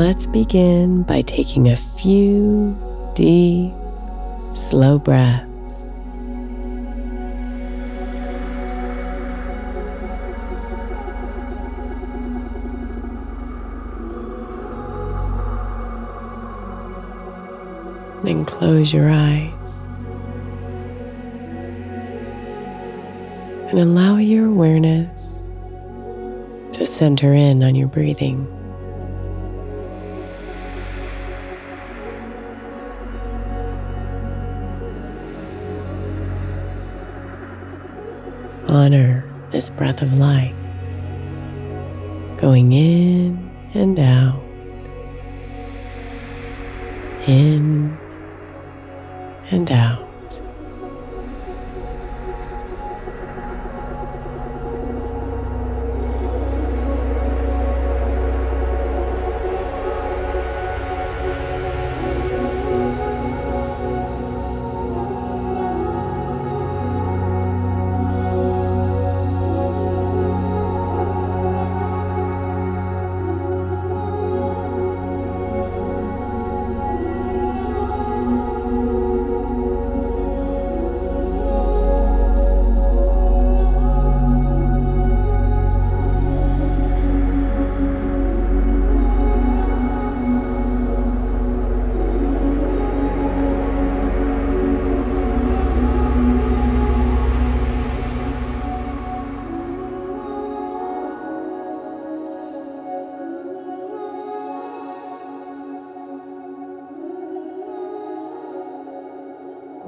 Let's begin by taking a few deep, slow breaths. Then close your eyes and allow your awareness to center in on your breathing. Honor this breath of light going in and out, in and out.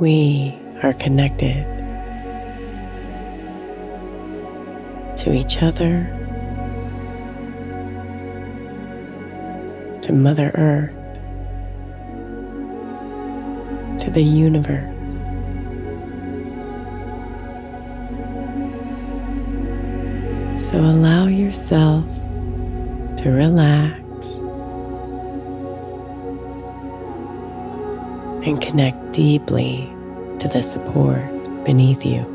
We are connected to each other, to Mother Earth, to the universe. So allow yourself to relax and connect deeply to the support beneath you.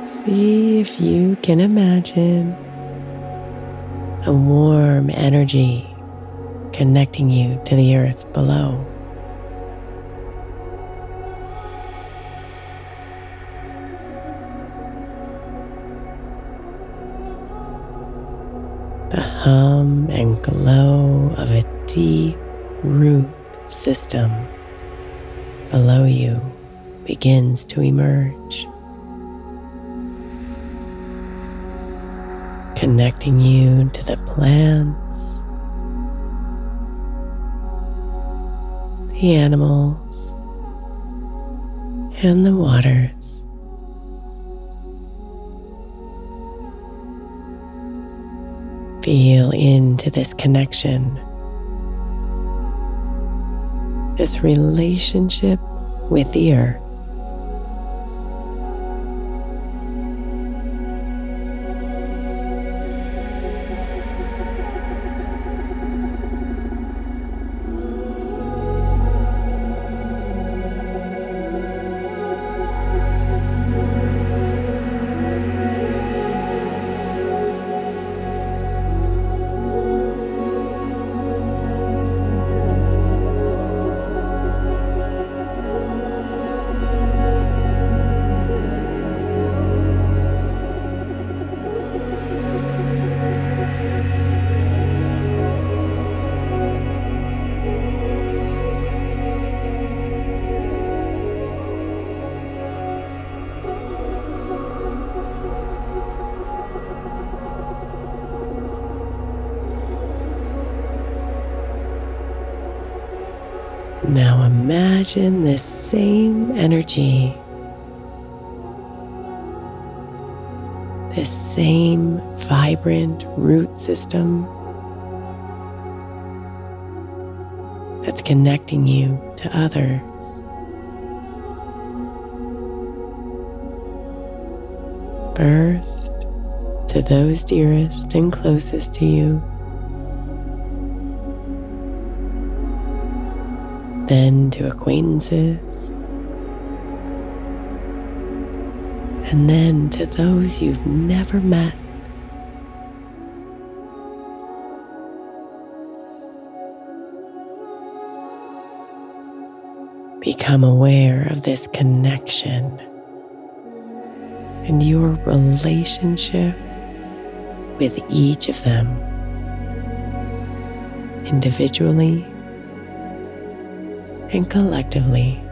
See if you can imagine a warm energy connecting you to the earth below. Hum and glow of a deep root system below you begins to emerge. connecting you to the plants, the animals, and the waters. Feel into this connection, this relationship with the earth. Now imagine this same energy, this same vibrant root system that's connecting you to others. First, to those dearest and closest to you. Then to acquaintances, and then to those you've never met. Become aware of this connection and your relationship with each of them individually and collectively.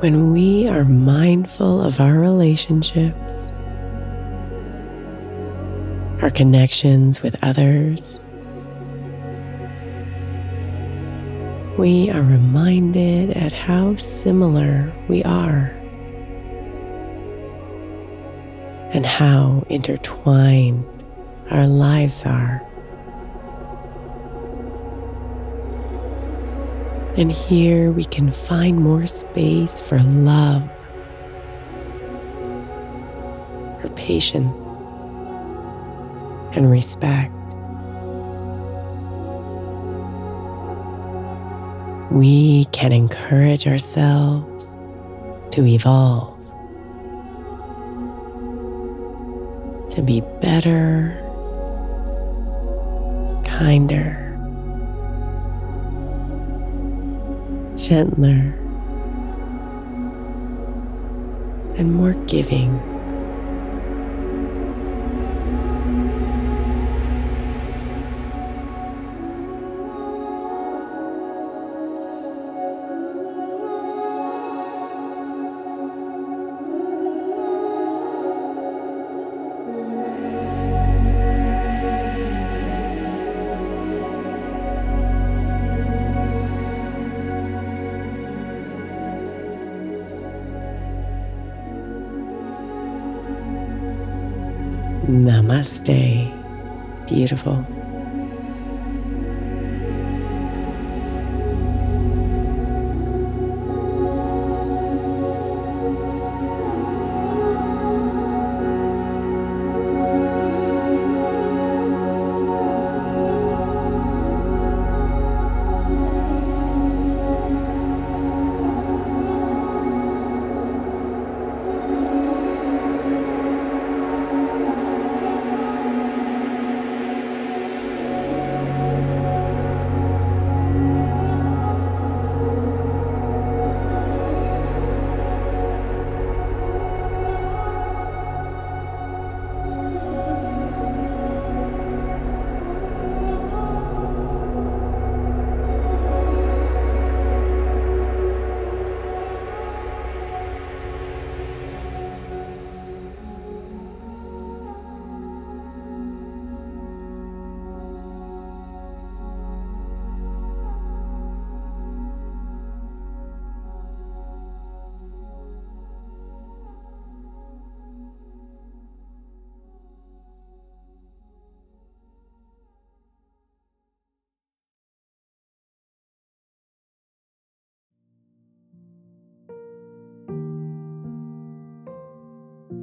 When we are mindful of our relationships our connections with others, we are reminded at how similar we are and how intertwined our lives are. And here we can find more space for love, for patience, and respect. We can encourage ourselves to evolve, to be better, kinder gentler, and more giving. Namaste, beautiful.